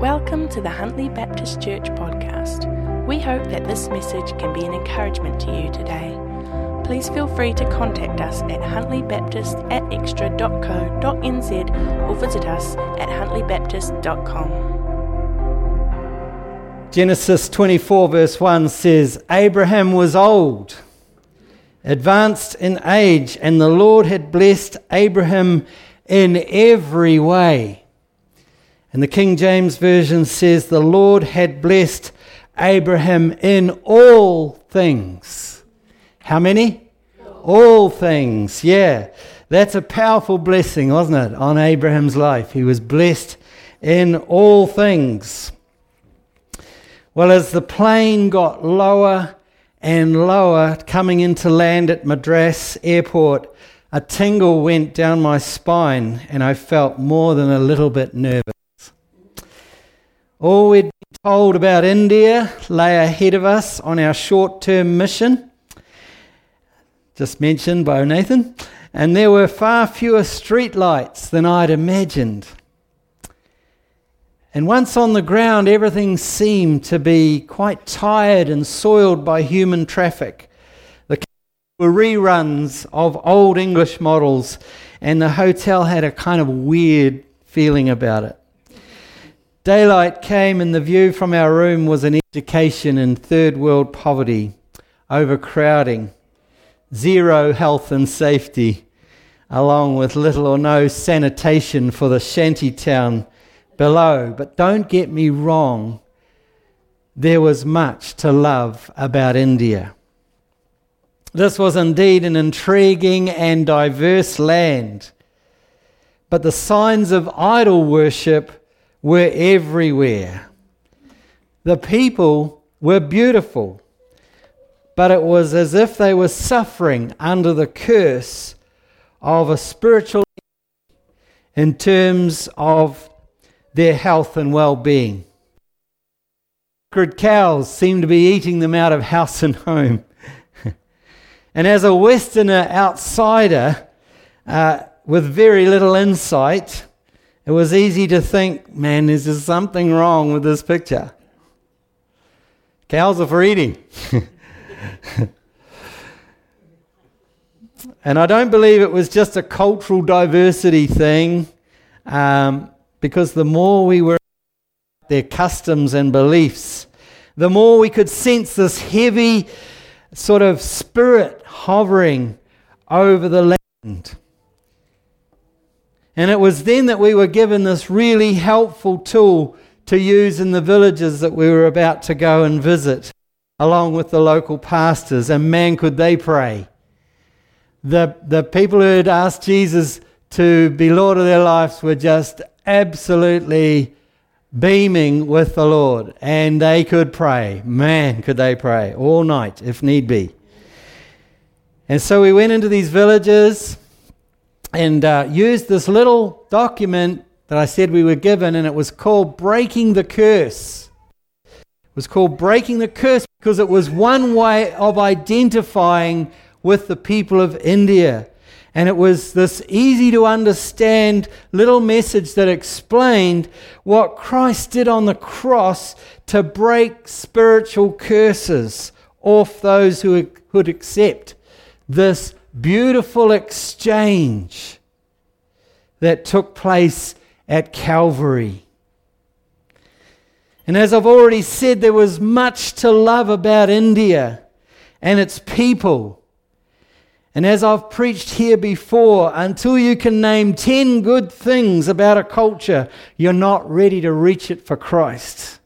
Welcome to the Huntly Baptist Church podcast. We hope that this message can be an encouragement to you today. Please feel free to contact us at huntly.baptist at xtra.co.nz or visit us at huntly.baptist.com. Genesis 24, verse 1 says, Abraham was old, advanced in age, and the Lord had blessed Abraham in every way. And the King James Version says, The Lord had blessed Abraham in all things. How many? All things, yeah. That's a powerful blessing, wasn't it, on Abraham's life? He was blessed in all things. Well, as the plane got lower and lower coming into land at Madras Airport, a tingle went down my spine and I felt more than a little bit nervous. All we'd been told about India lay ahead of us on our short term mission, just mentioned by Nathan, and there were far fewer streetlights than I'd imagined. And once on the ground, everything seemed to be quite tired and soiled by human traffic. The were reruns of old English models, and the hotel had a kind of weird feeling about it. Daylight came, and the view from our room was an education in third world poverty, overcrowding, zero health and safety, along with little or no sanitation for the shanty town below. But don't get me wrong, there was much to love about India. This was indeed an intriguing and diverse land. But the signs of idol worship were everywhere. The people were beautiful, but it was as if they were suffering under the curse of a spiritual in terms of their health and well being. Sacred cows seemed to be eating them out of house and home. and as a Westerner outsider uh, with very little insight, it was easy to think, man, is there something wrong with this picture? Cows are for eating. and I don't believe it was just a cultural diversity thing, um, because the more we were their customs and beliefs, the more we could sense this heavy sort of spirit hovering over the land. And it was then that we were given this really helpful tool to use in the villages that we were about to go and visit, along with the local pastors. And man, could they pray. The, the people who had asked Jesus to be Lord of their lives were just absolutely beaming with the Lord. And they could pray. Man, could they pray all night if need be. And so we went into these villages and uh, used this little document that I said we were given, and it was called Breaking the Curse. It was called Breaking the Curse because it was one way of identifying with the people of India. And it was this easy to understand little message that explained what Christ did on the cross to break spiritual curses off those who would accept this beautiful exchange that took place at Calvary. And as I've already said, there was much to love about India and its people. And as I've preached here before, until you can name 10 good things about a culture, you're not ready to reach it for Christ.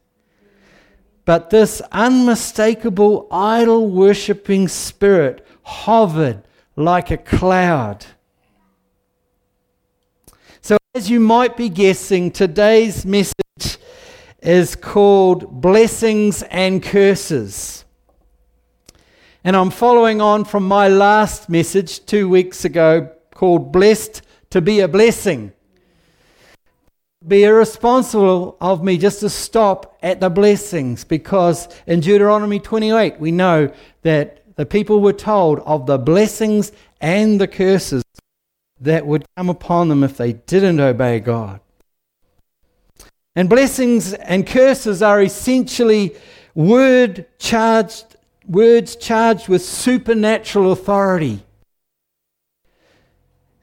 But this unmistakable idol worshipping spirit hovered like a cloud. So, as you might be guessing, today's message is called Blessings and Curses. And I'm following on from my last message two weeks ago called Blessed to be a Blessing. Be irresponsible of me just to stop at the blessings because in Deuteronomy 28 we know that the people were told of the blessings and the curses that would come upon them if they didn't obey God. And blessings and curses are essentially word charged, words charged with supernatural authority.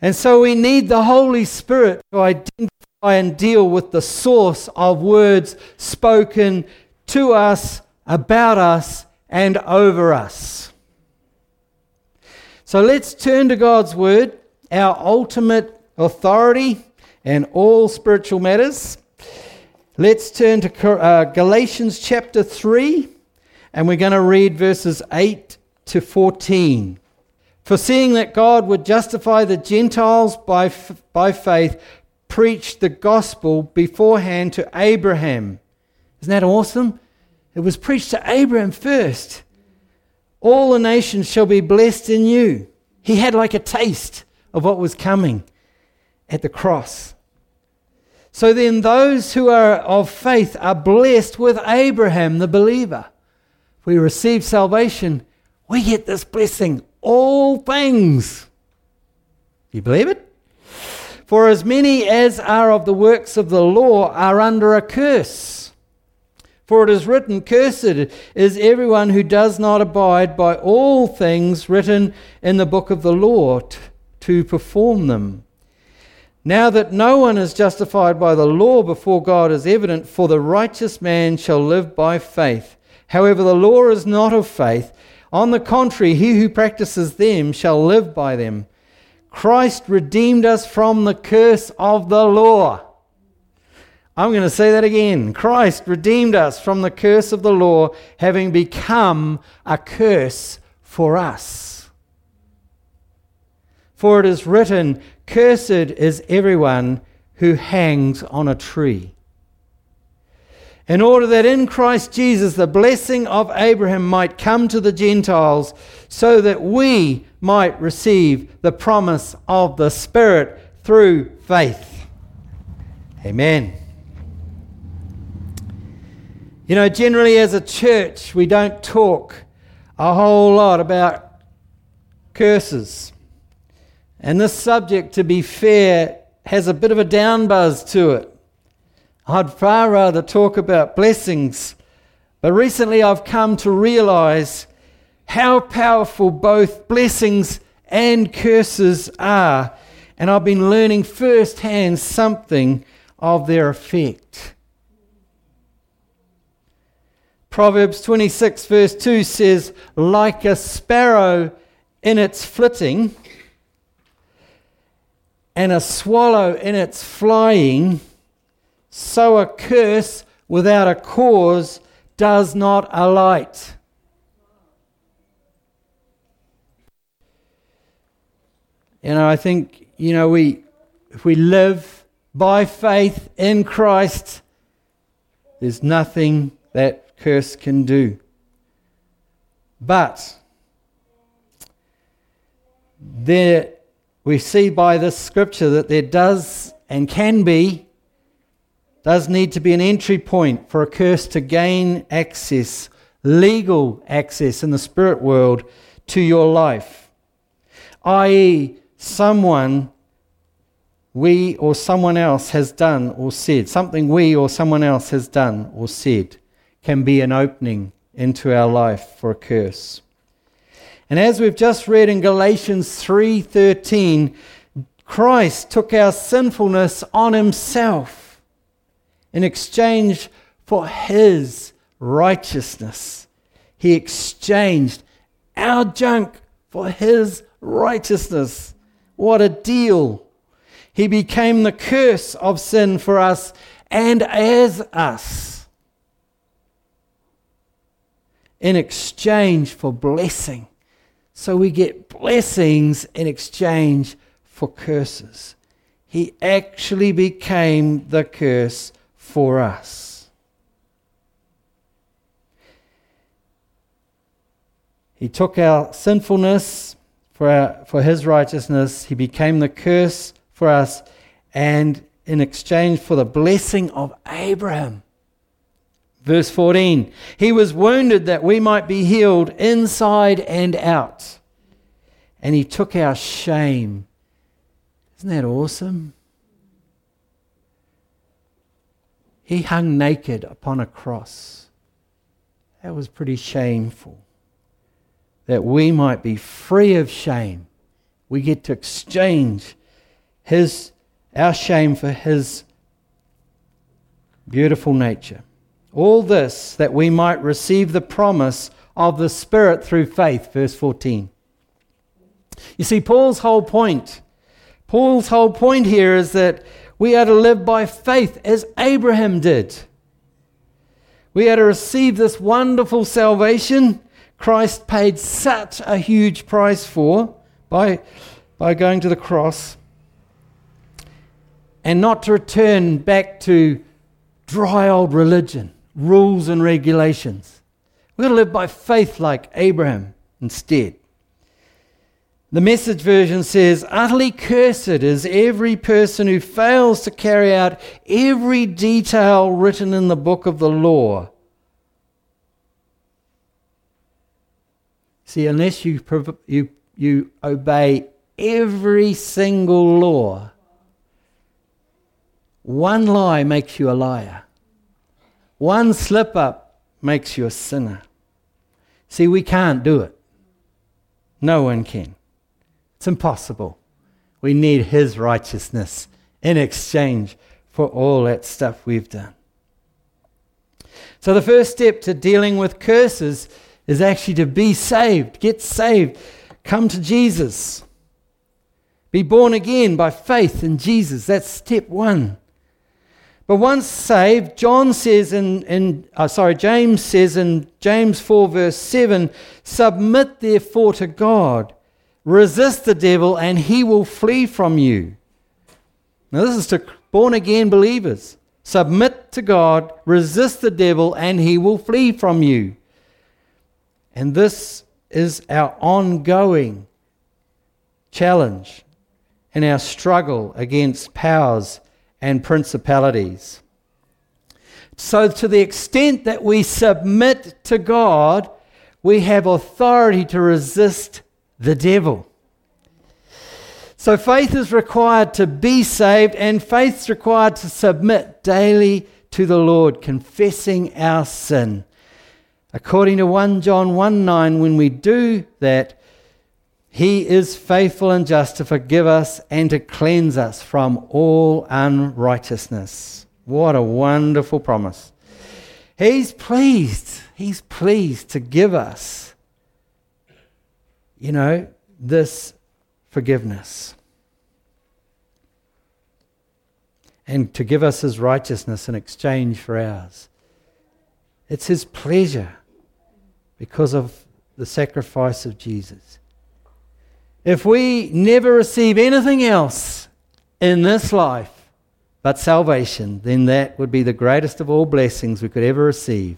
And so we need the Holy Spirit to identify and deal with the source of words spoken to us, about us, and over us. So let's turn to God's Word, our ultimate authority in all spiritual matters. Let's turn to uh, Galatians chapter 3, and we're going to read verses 8 to 14. For seeing that God would justify the Gentiles by, f- by faith, preached the gospel beforehand to Abraham. Isn't that awesome? It was preached to Abraham first. All the nations shall be blessed in you. He had like a taste of what was coming at the cross. So then, those who are of faith are blessed with Abraham, the believer. If we receive salvation, we get this blessing all things. You believe it? For as many as are of the works of the law are under a curse. For it is written, Cursed is everyone who does not abide by all things written in the book of the law to perform them. Now that no one is justified by the law before God is evident, for the righteous man shall live by faith. However, the law is not of faith. On the contrary, he who practices them shall live by them. Christ redeemed us from the curse of the law. I'm going to say that again. Christ redeemed us from the curse of the law, having become a curse for us. For it is written, Cursed is everyone who hangs on a tree. In order that in Christ Jesus the blessing of Abraham might come to the Gentiles, so that we might receive the promise of the Spirit through faith. Amen. You know, generally as a church, we don't talk a whole lot about curses. And this subject, to be fair, has a bit of a down buzz to it. I'd far rather talk about blessings. But recently I've come to realize how powerful both blessings and curses are. And I've been learning firsthand something of their effect. Proverbs 26, verse 2 says, Like a sparrow in its flitting, and a swallow in its flying, so a curse without a cause does not alight. You know, I think, you know, we, if we live by faith in Christ, there's nothing that curse can do. But there we see by this scripture that there does and can be, does need to be an entry point for a curse to gain access, legal access in the spirit world to your life. I.e., someone we or someone else has done or said, something we or someone else has done or said, can be an opening into our life for a curse. And as we've just read in Galatians 3:13, Christ took our sinfulness on himself in exchange for his righteousness. He exchanged our junk for his righteousness. What a deal! He became the curse of sin for us and as us in exchange for blessing. So we get blessings in exchange for curses. He actually became the curse for us. He took our sinfulness for, our, for his righteousness. He became the curse for us. And in exchange for the blessing of Abraham, Verse 14 He was wounded that we might be healed inside and out, and He took our shame. Isn't that awesome? He hung naked upon a cross. That was pretty shameful. That we might be free of shame. We get to exchange his, our shame for his beautiful nature. All this that we might receive the promise of the Spirit through faith, verse 14. You see, Paul's whole point, Paul's whole point here is that we are to live by faith as Abraham did. We are to receive this wonderful salvation Christ paid such a huge price for by, by going to the cross, and not to return back to dry old religion, rules and regulations. We're going to live by faith like Abraham instead. The message version says, Utterly cursed is every person who fails to carry out every detail written in the book of the law. See, unless you, you, you obey every single law, one lie makes you a liar. One slip up makes you a sinner. See, we can't do it. No one can. It's impossible. We need His righteousness in exchange for all that stuff we've done. So, the first step to dealing with curses is actually to be saved, get saved, come to Jesus, be born again by faith in Jesus. That's step one. But once saved, John says in, in uh, sorry, James says in James 4, verse 7 Submit therefore to God, resist the devil, and he will flee from you. Now, this is to born again believers. Submit to God, resist the devil, and he will flee from you. And this is our ongoing challenge and our struggle against powers and principalities. So, to the extent that we submit to God, we have authority to resist the devil. So, faith is required to be saved, and faith is required to submit daily to the Lord, confessing our sin. According to 1 John 1 9, when we do that, he is faithful and just to forgive us and to cleanse us from all unrighteousness. What a wonderful promise. He's pleased. He's pleased to give us, you know, this forgiveness. And to give us his righteousness in exchange for ours. It's his pleasure because of the sacrifice of Jesus. If we never receive anything else in this life but salvation, then that would be the greatest of all blessings we could ever receive.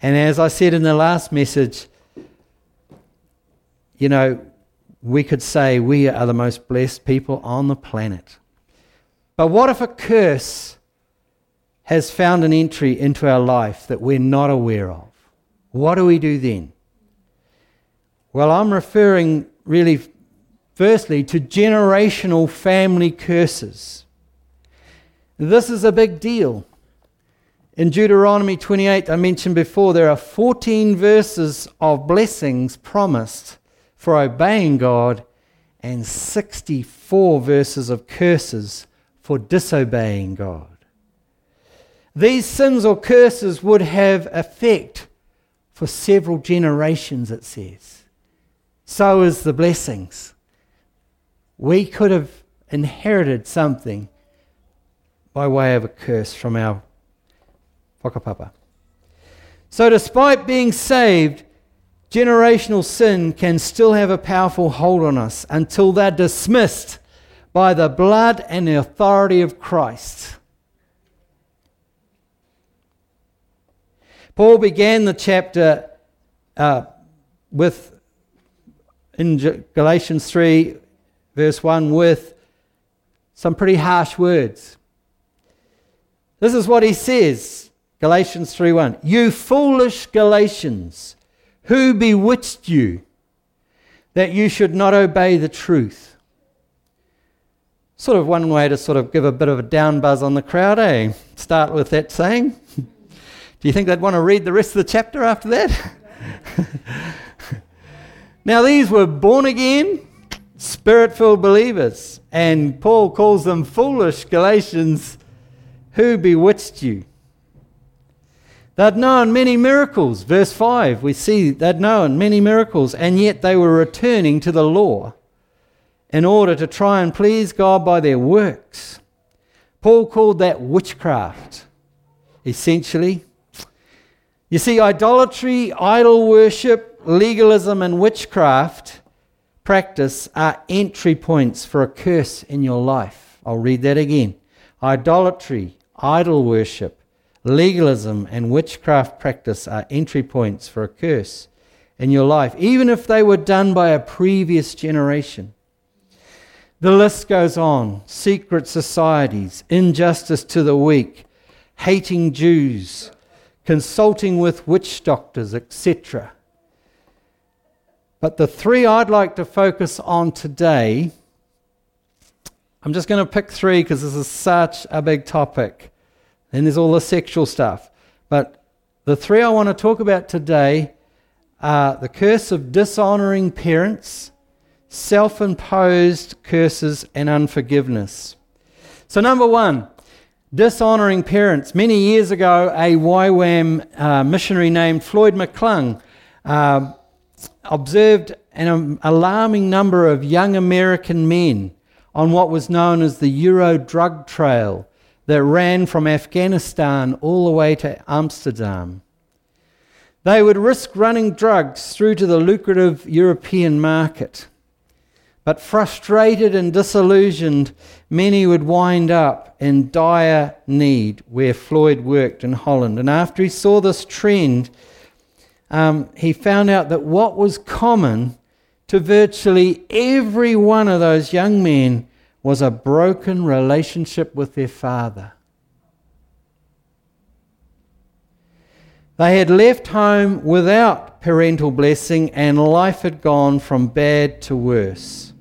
And as I said in the last message, you know, we could say we are the most blessed people on the planet. But what if a curse has found an entry into our life that we're not aware of? What do we do then? Well, I'm referring really Firstly, to generational family curses. This is a big deal. In Deuteronomy 28, I mentioned before, there are 14 verses of blessings promised for obeying God and 64 verses of curses for disobeying God. These sins or curses would have effect for several generations, it says. So is the blessings we could have inherited something by way of a curse from our whakapapa. So, despite being saved, generational sin can still have a powerful hold on us until they're dismissed by the blood and the authority of Christ. Paul began the chapter uh, with, in Galatians 3, verse 1, with some pretty harsh words. This is what he says, Galatians 3:1. You foolish Galatians, who bewitched you that you should not obey the truth? Sort of one way to sort of give a bit of a down buzz on the crowd, eh? Start with that saying. Do you think they'd want to read the rest of the chapter after that? now, these were born again, spirit filled believers, and Paul calls them foolish Galatians. Who bewitched you? They'd known many miracles. Verse 5, we see they'd known many miracles, and yet they were returning to the law in order to try and please God by their works. Paul called that witchcraft, essentially. You see, idolatry, idol worship, legalism, and witchcraft practice are entry points for a curse in your life. I'll read that again. Idolatry, idol worship, legalism, and witchcraft practice are entry points for a curse in your life, even if they were done by a previous generation. The list goes on secret societies, injustice to the weak, hating Jews, consulting with witch doctors, etc. But the three I'd like to focus on today, I'm just going to pick three because this is such a big topic. Then there's all the sexual stuff. But the three I want to talk about today are the curse of dishonoring parents self imposed curses and unforgiveness. So, number one, dishonoring parents. Many years ago, a YWAM uh, missionary named Floyd McClung uh, observed an alarming number of young American men on what was known as the Euro drug trail that ran from Afghanistan all the way to Amsterdam. They would risk running drugs through to the lucrative European market. But frustrated and disillusioned, many would wind up in dire need where Floyd worked in Holland. And after he saw this trend, um, he found out that what was common to virtually every one of those young men was a broken relationship with their father. They had left home without parental blessing, and life had gone from bad to worse.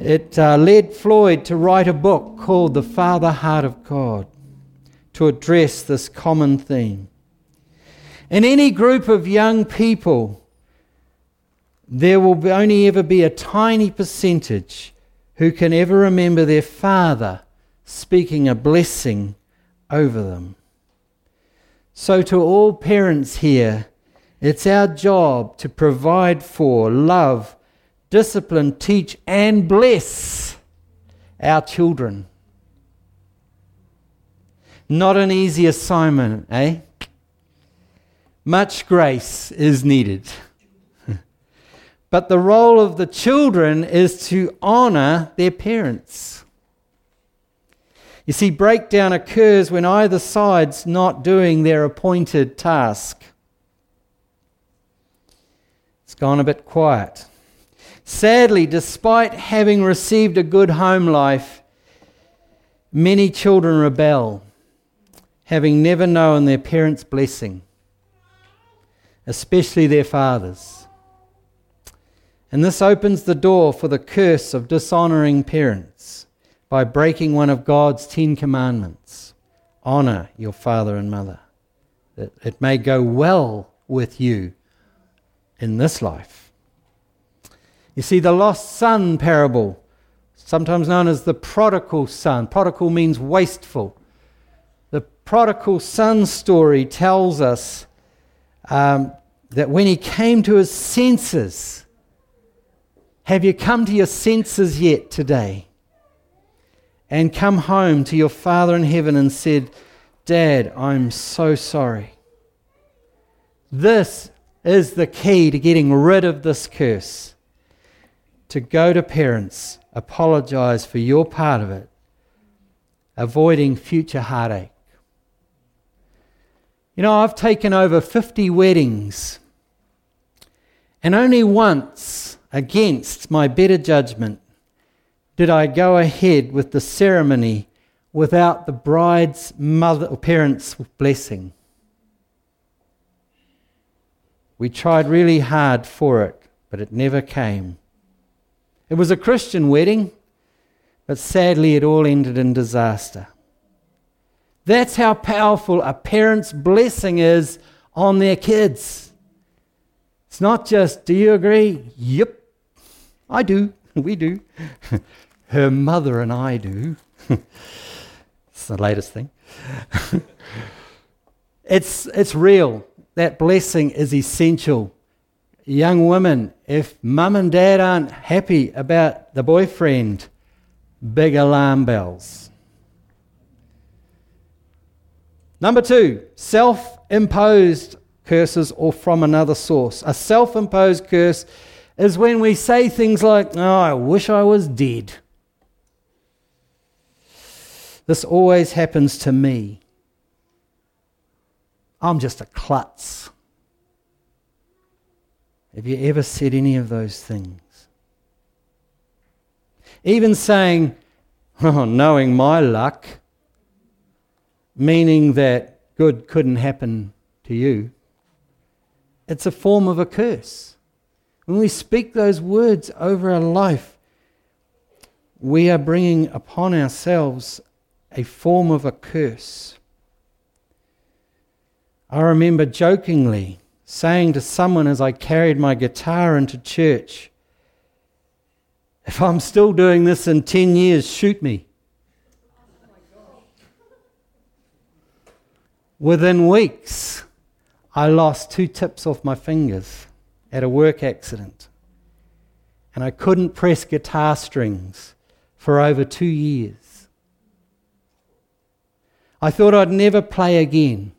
It uh, led Floyd to write a book called The Father Heart of God to address this common theme. In any group of young people, there will only ever be a tiny percentage who can ever remember their father speaking a blessing over them. So, to all parents here, it's our job to provide for, love, discipline, teach, and bless our children. Not an easy assignment, eh? Much grace is needed. but the role of the children is to honor their parents. You see, breakdown occurs when either side's not doing their appointed task. It's gone a bit quiet. Sadly, despite having received a good home life, many children rebel, having never known their parents' blessing, especially their fathers. And this opens the door for the curse of dishonoring parents by breaking one of God's Ten Commandments honor your father and mother, that it may go well with you in this life. You see, the lost son parable, sometimes known as the prodigal son, prodigal means wasteful. The prodigal son story tells us um, that when he came to his senses, have you come to your senses yet today? And come home to your Father in heaven and said, Dad, I'm so sorry. This is the key to getting rid of this curse to go to parents, apologize for your part of it, avoiding future heartache. You know, I've taken over 50 weddings, and only once, against my better judgment, did I go ahead with the ceremony without the bride's mother or parents' blessing. We tried really hard for it, but it never came. It was a Christian wedding, But sadly, it all ended in disaster. That's how powerful a parent's blessing is on their kids. It's not just, do you agree? Yep, I do. We do. Her mother and I do. it's the latest thing. it's, it's real. That blessing is essential. Young women, if mum and dad aren't happy about the boyfriend, big alarm bells. Number two, self imposed curses or from another source. A self imposed curse is when we say things like, Oh, I wish I was dead. This always happens to me. I'm just a klutz. Have you ever said any of those things? Even saying, oh, knowing my luck, meaning that good couldn't happen to you, it's a form of a curse. When we speak those words over our life, we are bringing upon ourselves a form of a curse. I remember jokingly saying to someone as I carried my guitar into church, If I'm still doing this in 10 years, shoot me. Within weeks, I lost two tips off my fingers at a work accident. And I couldn't press guitar strings for over two years. I thought I'd never play again.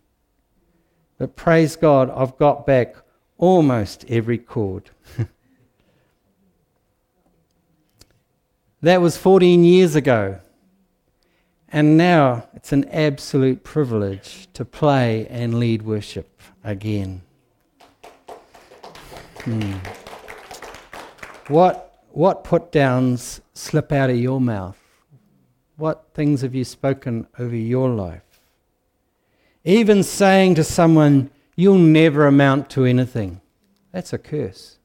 But praise God, I've got back almost every chord. that was 14 years ago. And now it's an absolute privilege to play and lead worship again. Hmm. What, what put downs slip out of your mouth? What things have you spoken over your life? Even saying to someone, You'll never amount to anything, that's a curse.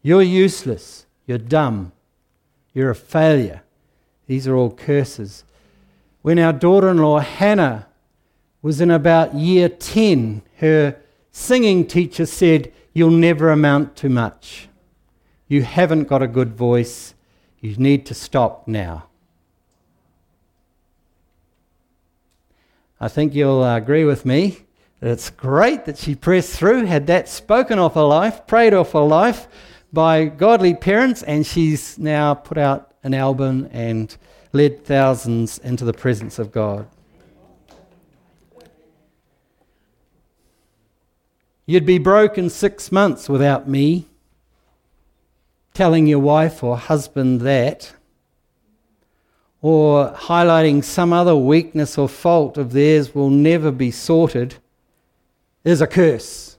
You're useless. You're dumb. You're a failure. These are all curses. When our daughter in law, Hannah, was in about year 10, her singing teacher said, You'll never amount to much. You haven't got a good voice. You need to stop now. I think you'll agree with me that it's great that she pressed through, had that spoken off her life, prayed off her life by godly parents, and she's now put out an album and led thousands into the presence of God. You'd be broke in six months without me telling your wife or husband that, or highlighting some other weakness or fault of theirs will never be sorted, is a curse.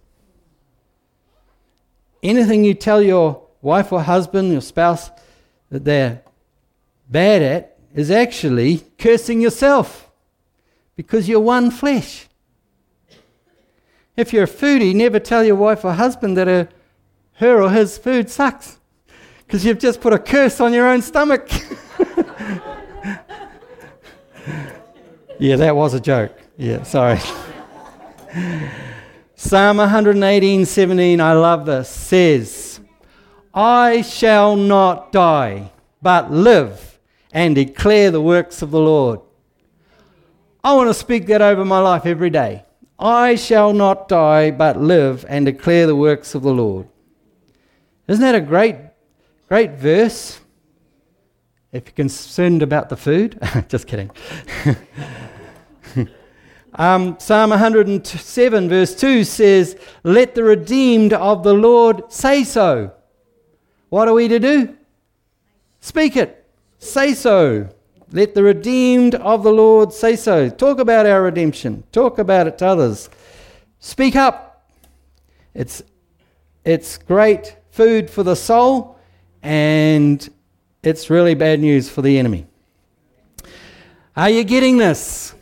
Anything you tell your wife or husband, your spouse, that they're bad at is actually cursing yourself because you're one flesh. If you're a foodie, never tell your wife or husband that her, her or his food sucks because you've just put a curse on your own stomach. yeah, that was a joke. Yeah, sorry. Psalm 118 17, I love this, says, I shall not die, but live and declare the works of the Lord. I want to speak that over my life every day. I shall not die, but live and declare the works of the Lord. Isn't that a great, great verse? If you're concerned about the food, just kidding. um, Psalm 107, verse 2 says, Let the redeemed of the Lord say so. What are we to do? Speak it. Say so. Let the redeemed of the Lord say so. Talk about our redemption. Talk about it to others. Speak up. It's, it's great food for the soul, and it's really bad news for the enemy. Are you getting this?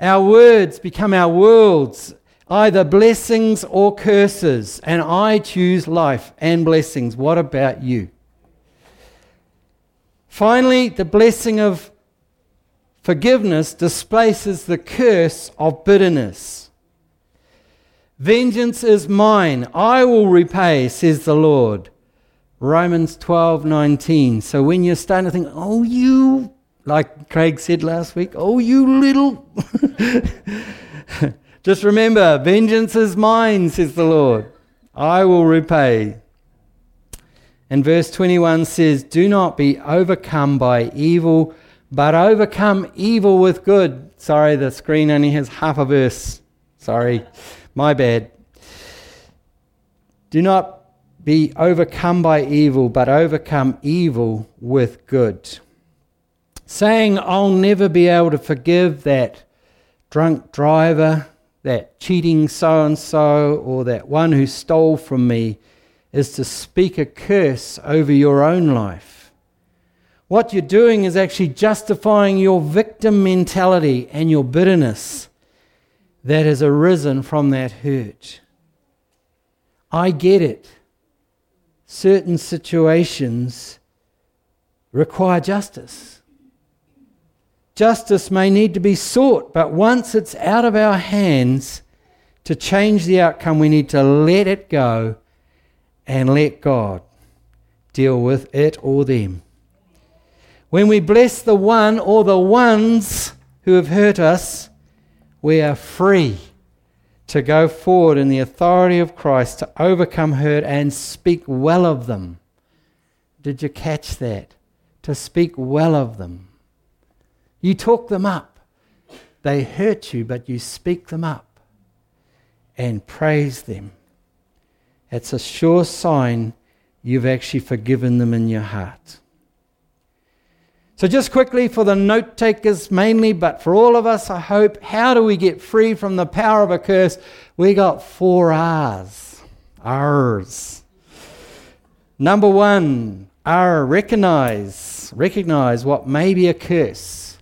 Our words become our worlds, either blessings or curses, and I choose life and blessings. What about you? Finally, the blessing of forgiveness displaces the curse of bitterness. Vengeance is mine, I will repay, says the Lord. Romans 12:19. So when you're starting to think, "Oh, you," like Craig said last week, "Oh, you little," just remember, vengeance is mine, says the Lord. I will repay. And verse 21 says, Do not be overcome by evil, but overcome evil with good. Sorry, the screen only has half a verse. Sorry, my bad. Do not be overcome by evil, but overcome evil with good. Saying, I'll never be able to forgive that drunk driver, that cheating so and so, or that one who stole from me, is to speak a curse over your own life. What you're doing is actually justifying your victim mentality and your bitterness that has arisen from that hurt. I get it. Certain situations require justice. Justice may need to be sought, but once it's out of our hands to change the outcome, we need to let it go and let God deal with it or them. When we bless the one or the ones who have hurt us, we are free to go forward in the authority of Christ to overcome hurt and speak well of them. Did you catch that? To speak well of them. You talk them up. They hurt you, but you speak them up and praise them. It's a sure sign you've actually forgiven them in your heart. So, just quickly for the note takers mainly, but for all of us, I hope, how do we get free from the power of a curse? We got four R's. R's. Number one, R, recognize. Recognize what may be a curse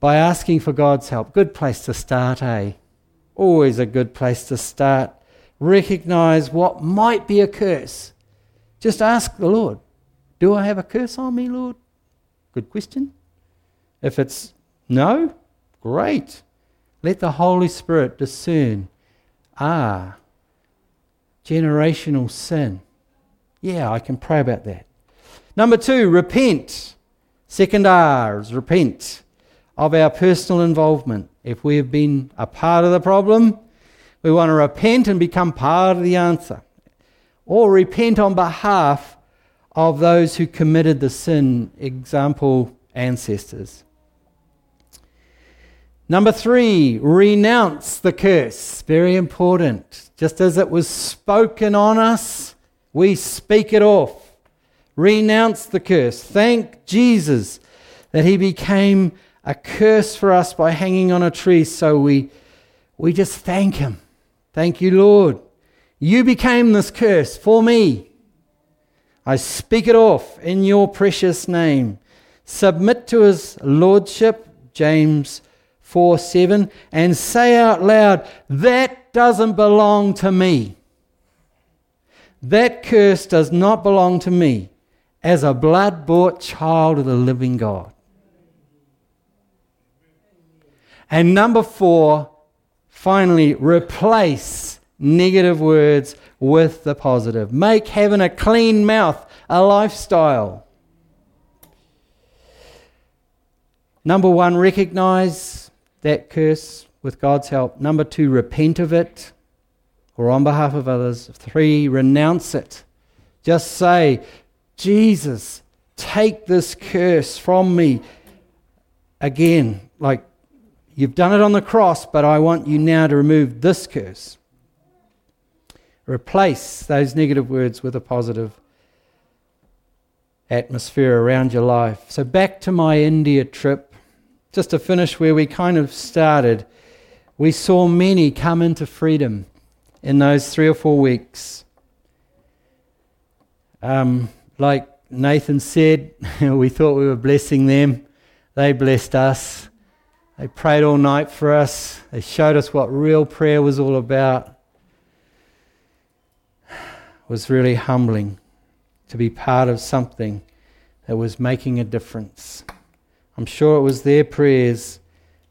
by asking for God's help. Good place to start, eh? Always a good place to start. Recognize what might be a curse. Just ask the Lord, Do I have a curse on me, Lord? Good question. If it's no, great. Let the Holy Spirit discern. Ah, generational sin. Yeah, I can pray about that. Number two, repent. Second R is repent of our personal involvement. If we have been a part of the problem, we want to repent and become part of the answer. Or repent on behalf of those who committed the sin, example, ancestors. Number three, renounce the curse. Very important. Just as it was spoken on us, we speak it off. Renounce the curse. Thank Jesus that he became a curse for us by hanging on a tree. So we, we just thank him. Thank you, Lord. You became this curse for me. I speak it off in your precious name. Submit to his lordship, James 4 7, and say out loud, That doesn't belong to me. That curse does not belong to me as a blood bought child of the living God. And number four, finally, replace negative words with the positive. Make having a clean mouth a lifestyle. Number one, recognize that curse with God's help. Number two, repent of it or on behalf of others. Three, renounce it. Just say, Jesus, take this curse from me. Again, like you've done it on the cross, but I want you now to remove this curse. Replace those negative words with a positive atmosphere around your life. So, back to my India trip, just to finish where we kind of started, we saw many come into freedom in those three or four weeks. Um, like Nathan said, we thought we were blessing them, they blessed us. They prayed all night for us. They showed us what real prayer was all about It was really humbling to be part of something that was making a difference. I'm sure it was their prayers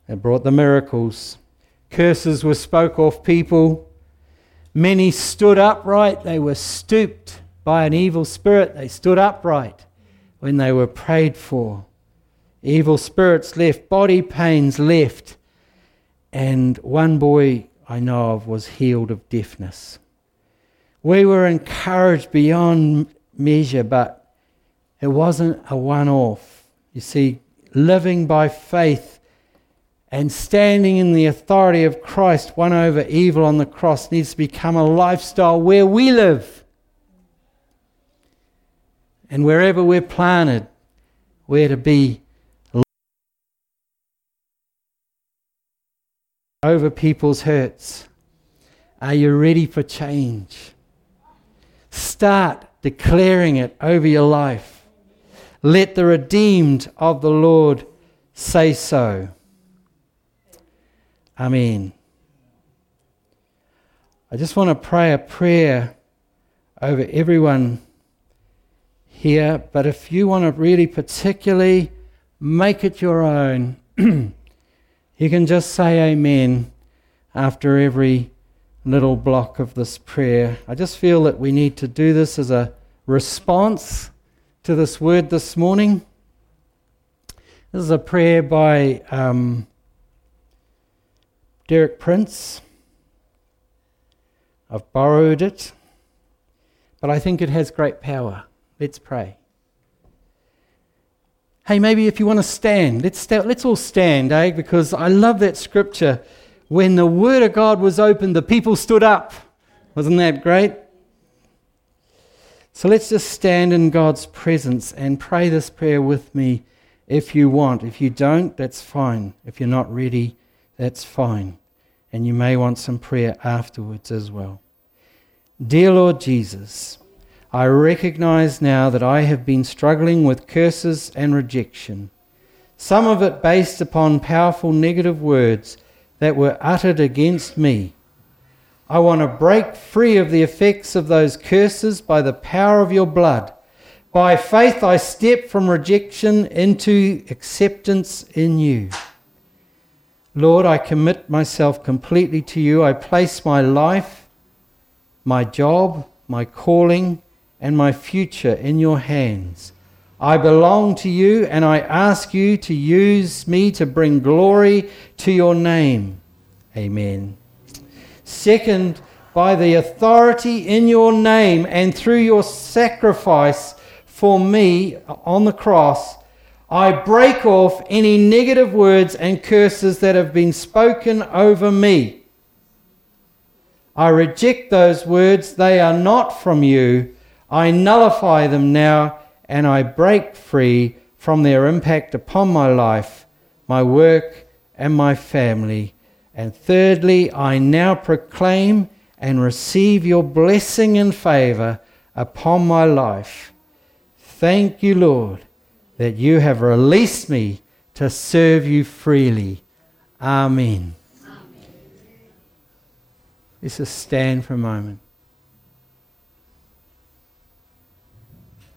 that brought the miracles. Curses were spoke off people. Many stood upright. They were stooped by an evil spirit. They stood upright when they were prayed for. Evil spirits left, body pains left. And one boy I know of was healed of deafness. We were encouraged beyond measure, but it wasn't a one off. You see, living by faith and standing in the authority of Christ, won over evil on the cross, needs to become a lifestyle where we live. And wherever we're planted, we're to be over people's hurts. Are you ready for change? Start declaring it over your life. Let the redeemed of the Lord say so. Amen. I just want to pray a prayer over everyone here, but if you want to really particularly make it your own, you can just say amen after every little block of this prayer. I just feel that we need to do this as a response to this word this morning. This is a prayer by um, Derek Prince. I've borrowed it, but I think it has great power. Let's pray. Hey, maybe if you want to stand, let's, st- let's all stand, eh? Because I love that scripture when the Word of God was opened, the people stood up. Wasn't that great? So let's just stand in God's presence and pray this prayer with me if you want. If you don't, that's fine. If you're not ready, that's fine. And you may want some prayer afterwards as well. Dear Lord Jesus, I recognize now that I have been struggling with curses and rejection, some of it based upon powerful negative words that were uttered against me. I want to break free of the effects of those curses by the power of your blood. By faith, I step from rejection into acceptance in you. Lord, I commit myself completely to you. I place my life, my job, my calling, and my future in your hands. I belong to you, and I ask you to use me to bring glory to your name. Amen. Second, by the authority in your name and through your sacrifice for me on the cross, I break off any negative words and curses that have been spoken over me. I reject those words, they are not from you. I nullify them now and I break free from their impact upon my life, my work, and my family. And thirdly, I now proclaim and receive your blessing and favor upon my life. Thank you, Lord, that you have released me to serve you freely. Amen. Amen. Let's just stand for a moment.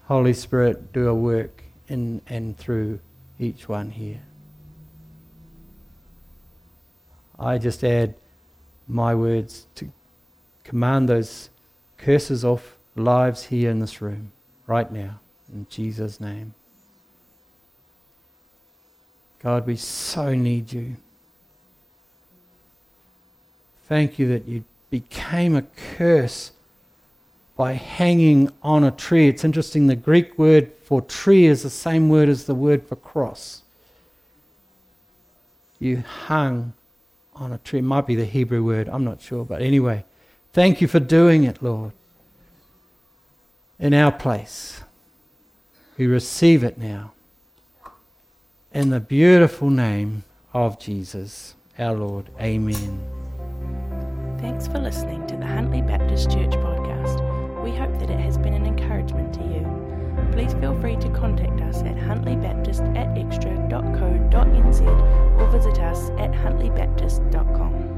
Holy Spirit, do a work in and through each one here. I just add my words to command those curses off lives here in this room right now, in Jesus' name. God, we so need you. Thank you that you became a curse by hanging on a tree. It's interesting, the Greek word for tree is the same word as the word for cross. You hung on a tree. It might be the Hebrew word, I'm not sure. But anyway, thank you for doing it, Lord, in our place. We receive it now. In the beautiful name of Jesus, our Lord. Amen. Thanks for listening to the Huntly Baptist Church podcast. We hope that it has been an encouragement to you. Please feel free to contact us at huntlybaptist at xtra.co.nz or visit us at huntlybaptist.com.